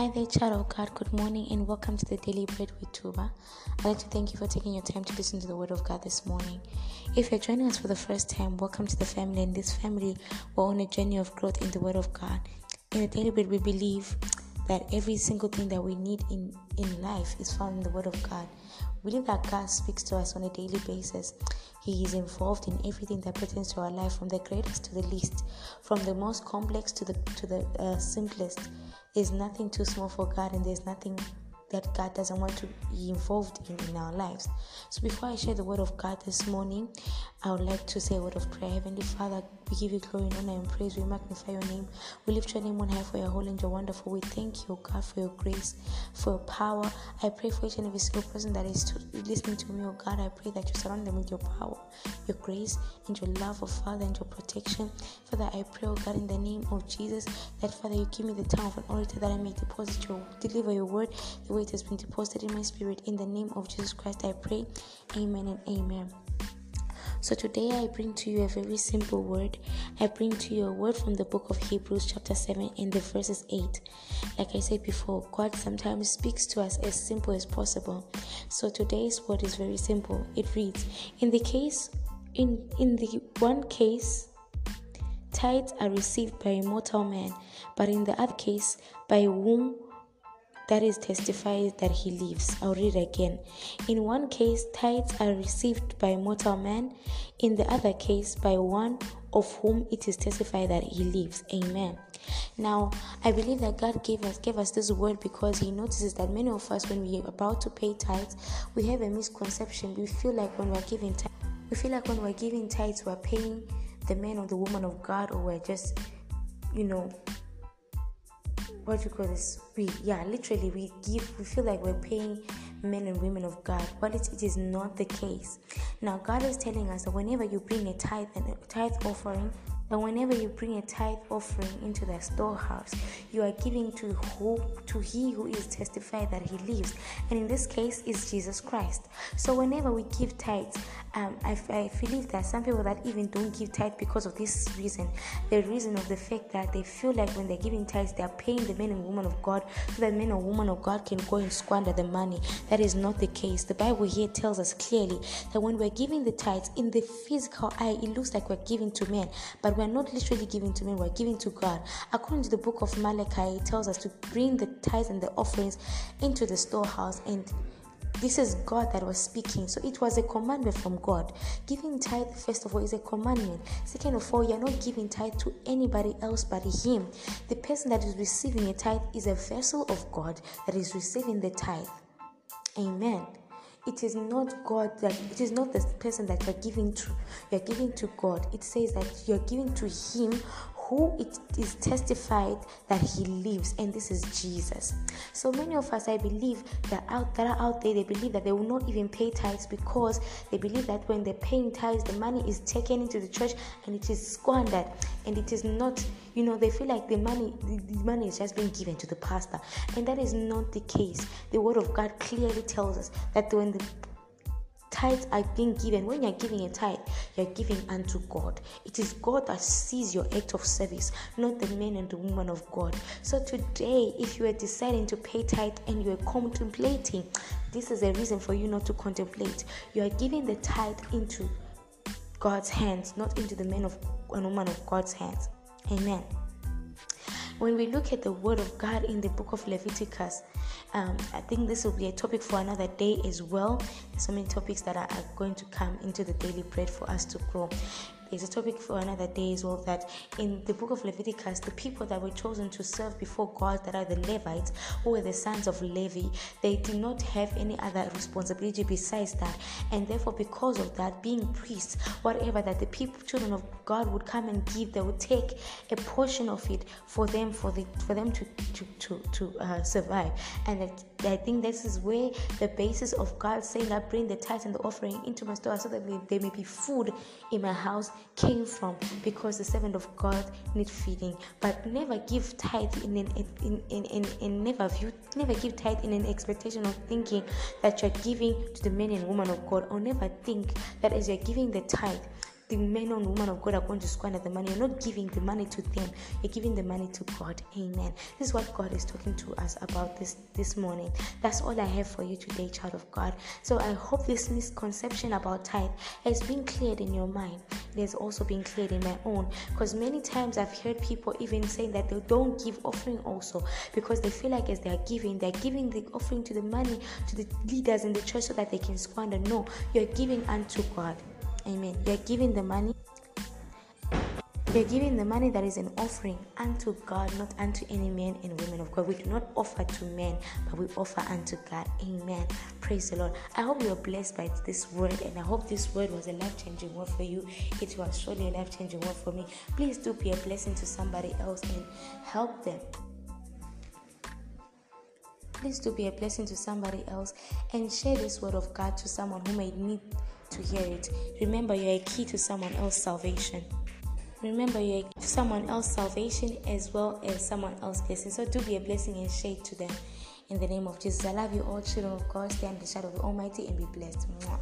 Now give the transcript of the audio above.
Hi there, child of God. Good morning and welcome to the Daily Bread with Tuba. I'd like to thank you for taking your time to listen to the Word of God this morning. If you're joining us for the first time, welcome to the family. In this family, we're on a journey of growth in the Word of God. In the Daily Bread, we believe that every single thing that we need in, in life is found in the Word of God. We believe that God speaks to us on a daily basis. He is involved in everything that pertains to our life, from the greatest to the least, from the most complex to the to the uh, simplest. There's nothing too small for God, and there's nothing that God doesn't want to be involved in in our lives. So before I share the word of God this morning, I would like to say a word of prayer. Heavenly Father, we give you glory and honor and praise. We magnify your name. We lift your name on high for your holy and your wonderful. We thank you, God, for your grace, for your power. I pray for each and every single person that is listening to me, oh God. I pray that you surround them with your power, your grace, and your love, oh Father, and your protection. Father, I pray, oh God, in the name of Jesus, that Father, you give me the tongue of an orator that I may deposit your deliver your word the way it has been deposited in my spirit. In the name of Jesus Christ, I pray. Amen and amen. So today I bring to you a very simple word. I bring to you a word from the book of Hebrews, chapter 7, in the verses 8. Like I said before, God sometimes speaks to us as simple as possible. So today's word is very simple. It reads, In the case in in the one case tithes are received by a mortal man, but in the other case by whom that is testifies that he lives. I'll read again. In one case, tithes are received by mortal man, in the other case, by one of whom it is testified that he lives. Amen. Now, I believe that God gave us gave us this word because He notices that many of us, when we are about to pay tithes, we have a misconception. We feel like when we're giving tithes, we feel like when we're giving tithes, we're paying the man or the woman of God, or we're just, you know, what you call this? We yeah literally we give we feel like we're paying men and women of god but it, it is not the case. Now god is telling us that whenever you bring a tithe and a tithe offering that whenever you bring a tithe offering into the storehouse, you are giving to who to he who is testified that he lives, and in this case is Jesus Christ. So whenever we give tithes, um, I, I believe that some people that even don't give tithe because of this reason, the reason of the fact that they feel like when they're giving tithes, they are paying the men and women of God so that men and women of God can go and squander the money. That is not the case. The Bible here tells us clearly that when we're giving the tithes in the physical eye, it looks like we're giving to men, but we're not literally giving to men, we're giving to God. According to the book of Malachi, it tells us to bring the tithes and the offerings into the storehouse and this is God that was speaking. So it was a commandment from God. Giving tithe, first of all, is a commandment. Second of all, you're not giving tithe to anybody else but Him. The person that is receiving a tithe is a vessel of God that is receiving the tithe. Amen it is not God that it is not the person that you're giving to. You're giving to God. It says that you're giving to Him who it is testified that he lives and this is jesus. So many of us i believe that out that are out there they believe that they will not even pay tithes because they believe that when they're paying tithes the money is taken into the church and it is squandered. And it is not you know they feel like the money the, the money is just being given to the pastor. And that is not the case. The word of god clearly tells us that when the tithes are being given. When you're giving a tithe, you're giving unto God. It is God that sees your act of service, not the men and the woman of God. So today, if you are deciding to pay tithe and you are contemplating, this is a reason for you not to contemplate. You are giving the tithe into God's hands, not into the men of and woman of God's hands. Amen. When we look at the word of God in the book of Leviticus, um, I think this will be a topic for another day as well. There's so many topics that are, are going to come into the daily bread for us to grow. There's a topic for another day as well that in the book of Leviticus, the people that were chosen to serve before God, that are the Levites, who were the sons of Levi, they did not have any other responsibility besides that. And therefore, because of that, being priests, whatever that the people, children of God would come and give, they would take a portion of it for them, for the for them to to to, to uh, survive. And that, I think this is where the basis of God saying, "I bring the tithe and the offering into my store, so that there may be food in my house." came from because the servant of God need feeding. But never give tithe in an, in, in, in, in never view never give tithe in an expectation of thinking that you're giving to the men and women of God, or never think that as you're giving the tithe the men and women of God are going to squander the money. You're not giving the money to them. You're giving the money to God. Amen. This is what God is talking to us about this this morning. That's all I have for you today, child of God. So I hope this misconception about tithe has been cleared in your mind. It has also been cleared in my own. Because many times I've heard people even saying that they don't give offering also because they feel like as they are giving, they're giving the offering to the money to the leaders in the church so that they can squander. No, you're giving unto God. Amen. You're giving the money you're giving the money that is an offering unto God, not unto any men and women of God. We do not offer to men, but we offer unto God. Amen. Praise the Lord. I hope you are blessed by this word, and I hope this word was a life changing word for you. It was surely a life changing word for me. Please do be a blessing to somebody else and help them. Please do be a blessing to somebody else and share this word of God to someone who may need to hear it. Remember, you're a key to someone else's salvation. Remember, you're someone else's salvation as well as someone else's blessing. So do be a blessing and shade to them. In the name of Jesus, I love you all, children of God. Stay under the shadow of the Almighty and be blessed. Mwah.